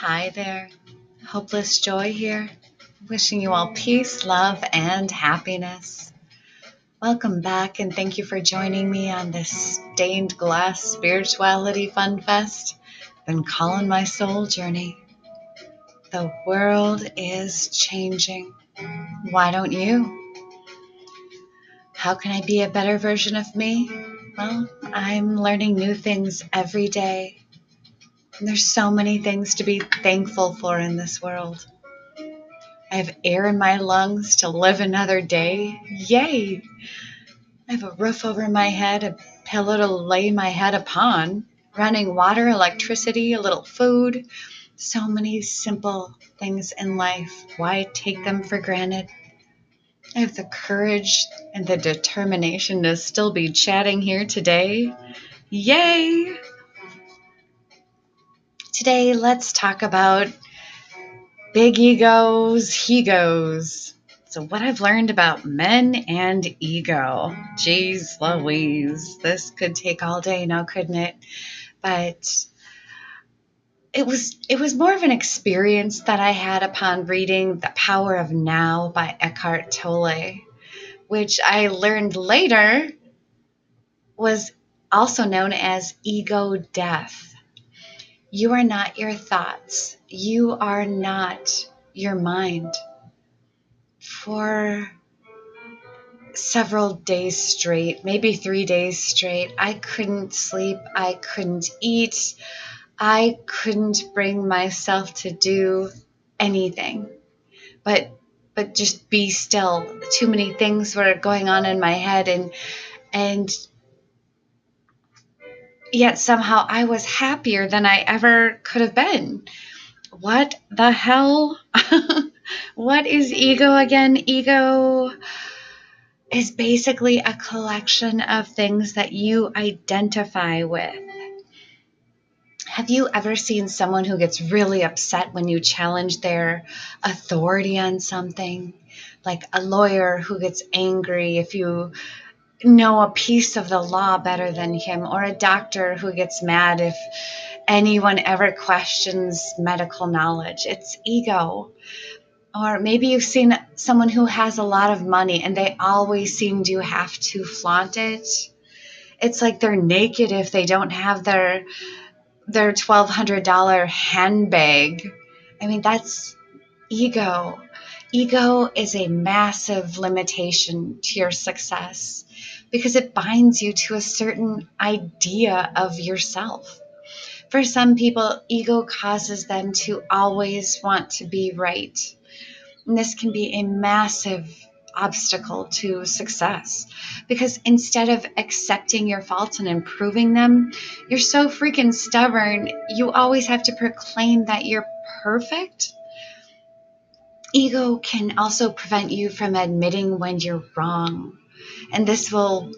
Hi there. Hopeless Joy here. Wishing you all peace, love, and happiness. Welcome back, and thank you for joining me on this stained glass spirituality fun fest. Been calling my soul journey. The world is changing. Why don't you? How can I be a better version of me? Well, I'm learning new things every day. And there's so many things to be thankful for in this world. I have air in my lungs to live another day. Yay! I have a roof over my head, a pillow to lay my head upon, running water, electricity, a little food. So many simple things in life. Why take them for granted? I have the courage and the determination to still be chatting here today. Yay! Today, let's talk about big egos, he goes. So, what I've learned about men and ego. Jeez Louise, this could take all day now, couldn't it? But it was it was more of an experience that I had upon reading The Power of Now by Eckhart Tolle, which I learned later was also known as ego death. You are not your thoughts. You are not your mind. For several days straight, maybe three days straight, I couldn't sleep. I couldn't eat. I couldn't bring myself to do anything but but just be still. Too many things were going on in my head and and yet somehow I was happier than I ever could have been. What the hell? what is ego again? Ego is basically a collection of things that you identify with. Have you ever seen someone who gets really upset when you challenge their authority on something? Like a lawyer who gets angry if you know a piece of the law better than him, or a doctor who gets mad if anyone ever questions medical knowledge. It's ego. Or maybe you've seen someone who has a lot of money and they always seem to have to flaunt it. It's like they're naked if they don't have their their $1200 handbag. I mean, that's ego. Ego is a massive limitation to your success because it binds you to a certain idea of yourself. For some people, ego causes them to always want to be right. And this can be a massive obstacle to success because instead of accepting your faults and improving them, you're so freaking stubborn. You always have to proclaim that you're perfect. Ego can also prevent you from admitting when you're wrong and this will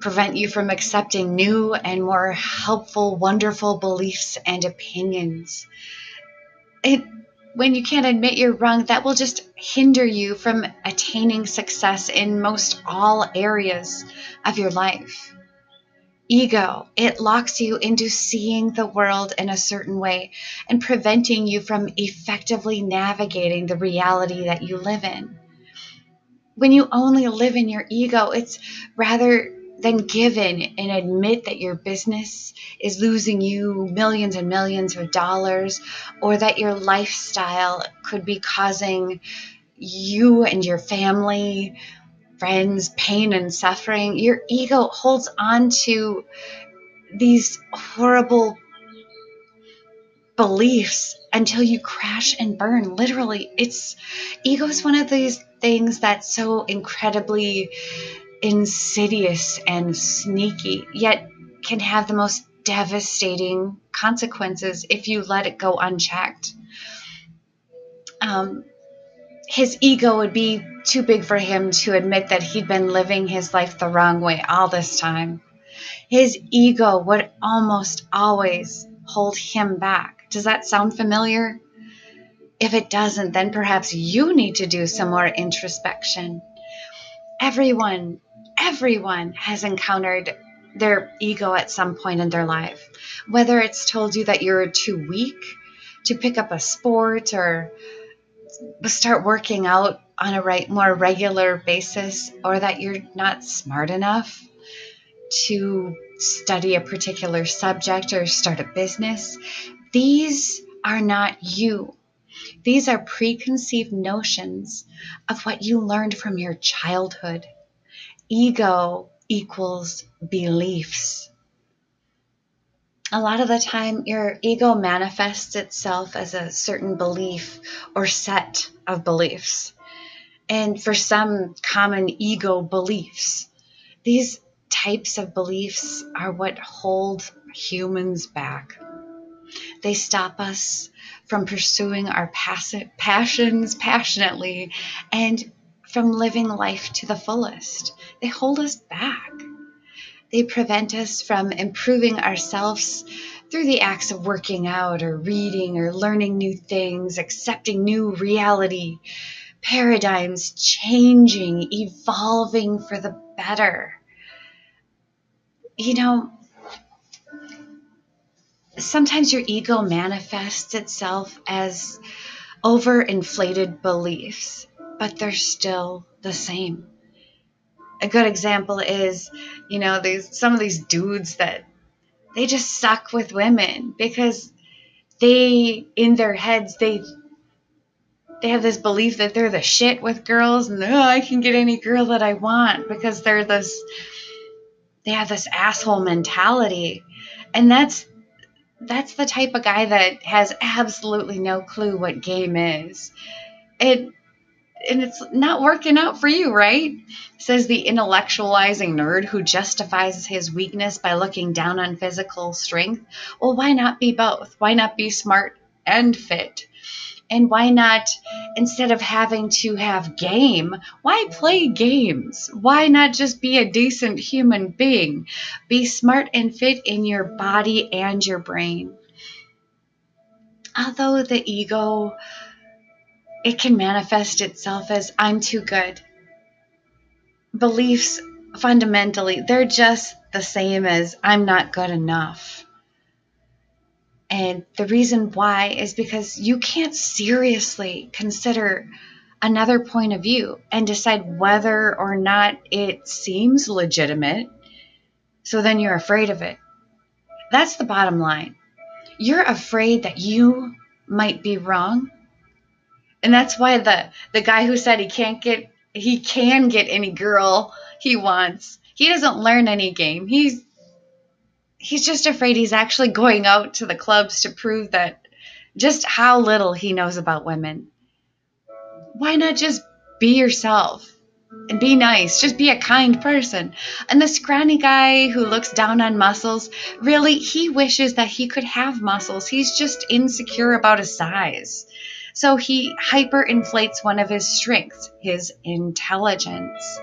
prevent you from accepting new and more helpful, wonderful beliefs and opinions. It, when you can't admit you're wrong, that will just hinder you from attaining success in most all areas of your life. Ego, it locks you into seeing the world in a certain way and preventing you from effectively navigating the reality that you live in. When you only live in your ego, it's rather than given and admit that your business is losing you millions and millions of dollars or that your lifestyle could be causing you and your family, friends, pain and suffering, your ego holds on to these horrible beliefs until you crash and burn. Literally, it's ego is one of these things that's so incredibly insidious and sneaky, yet can have the most devastating consequences if you let it go unchecked. Um, his ego would be too big for him to admit that he'd been living his life the wrong way all this time. His ego would almost always hold him back. Does that sound familiar? If it doesn't, then perhaps you need to do some more introspection. Everyone, everyone has encountered their ego at some point in their life. Whether it's told you that you're too weak, to pick up a sport or start working out on a right more regular basis or that you're not smart enough to study a particular subject or start a business. These are not you. These are preconceived notions of what you learned from your childhood. Ego equals beliefs a lot of the time your ego manifests itself as a certain belief or set of beliefs. And for some common ego beliefs, these types of beliefs are what hold humans back. They stop us from pursuing our passions passionately and from living life to the fullest. They hold us back. They prevent us from improving ourselves through the acts of working out or reading or learning new things, accepting new reality, paradigms changing, evolving for the better. You know, sometimes your ego manifests itself as overinflated beliefs, but they're still the same a good example is, you know, these some of these dudes that they just suck with women because they in their heads they they have this belief that they're the shit with girls and oh, I can get any girl that I want because they're this they have this asshole mentality and that's that's the type of guy that has absolutely no clue what game is. It and it's not working out for you, right? Says the intellectualizing nerd who justifies his weakness by looking down on physical strength. Well, why not be both? Why not be smart and fit? And why not, instead of having to have game, why play games? Why not just be a decent human being? Be smart and fit in your body and your brain. Although the ego it can manifest itself as I'm too good. Beliefs fundamentally, they're just the same as I'm not good enough. And the reason why is because you can't seriously consider another point of view and decide whether or not it seems legitimate. So then you're afraid of it. That's the bottom line. You're afraid that you might be wrong and that's why the the guy who said he can't get he can get any girl he wants. He doesn't learn any game. He's he's just afraid he's actually going out to the clubs to prove that just how little he knows about women. Why not just be yourself and be nice just be a kind person and the scrawny guy who looks down on muscles really he wishes that he could have muscles he's just insecure about his size so he hyperinflates one of his strengths, his intelligence,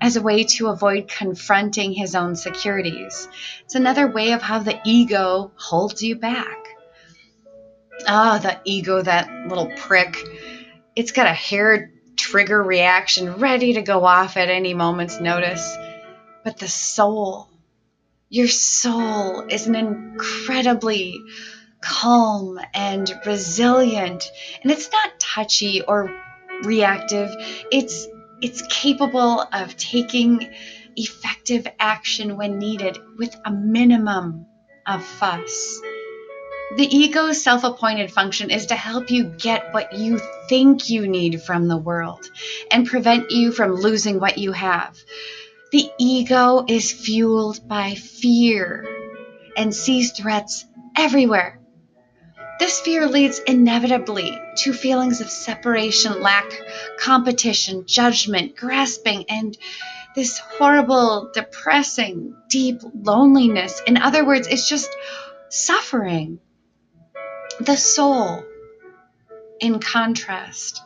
as a way to avoid confronting his own securities. It's another way of how the ego holds you back. Ah, oh, the ego, that little prick. It's got a hair trigger reaction ready to go off at any moment's notice. But the soul, your soul is an incredibly calm and resilient. And it's not touchy or reactive. It's it's capable of taking effective action when needed with a minimum of fuss the ego's self appointed function is to help you get what you think you need from the world and prevent you from losing what you have. The ego is fueled by fear and sees threats everywhere. This fear leads inevitably to feelings of separation, lack, competition, judgment, grasping, and this horrible, depressing, deep loneliness. In other words, it's just suffering. The soul, in contrast,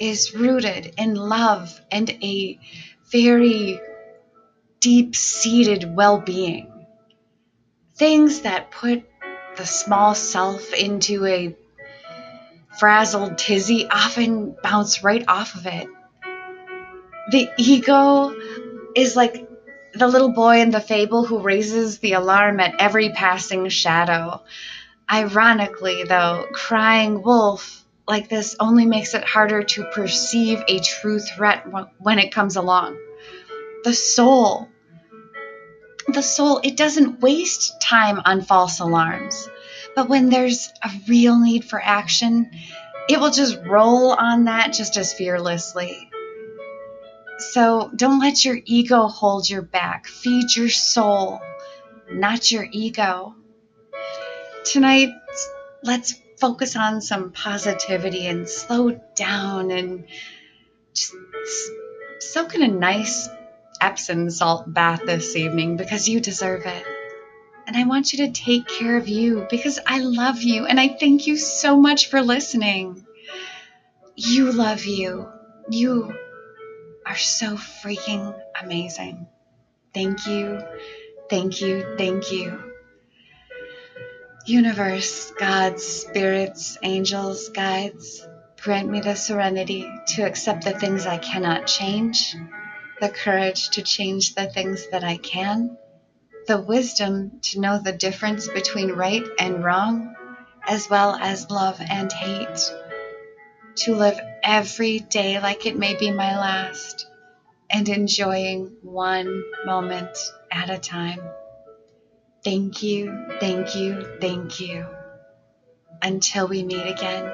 is rooted in love and a very deep seated well being. Things that put the small self into a frazzled tizzy often bounce right off of it. The ego is like the little boy in the fable who raises the alarm at every passing shadow. Ironically, though, crying wolf like this only makes it harder to perceive a true threat when it comes along. The soul. The soul, it doesn't waste time on false alarms. But when there's a real need for action, it will just roll on that just as fearlessly. So don't let your ego hold your back. Feed your soul, not your ego. Tonight, let's focus on some positivity and slow down and just soak in a nice Epsom salt bath this evening because you deserve it. And I want you to take care of you because I love you and I thank you so much for listening. You love you. You are so freaking amazing. Thank you, thank you, thank you. Universe, gods, spirits, angels, guides, grant me the serenity to accept the things I cannot change, the courage to change the things that I can, the wisdom to know the difference between right and wrong, as well as love and hate to live every day like it may be my last and enjoying one moment at a time. Thank you, thank you, thank you. Until we meet again.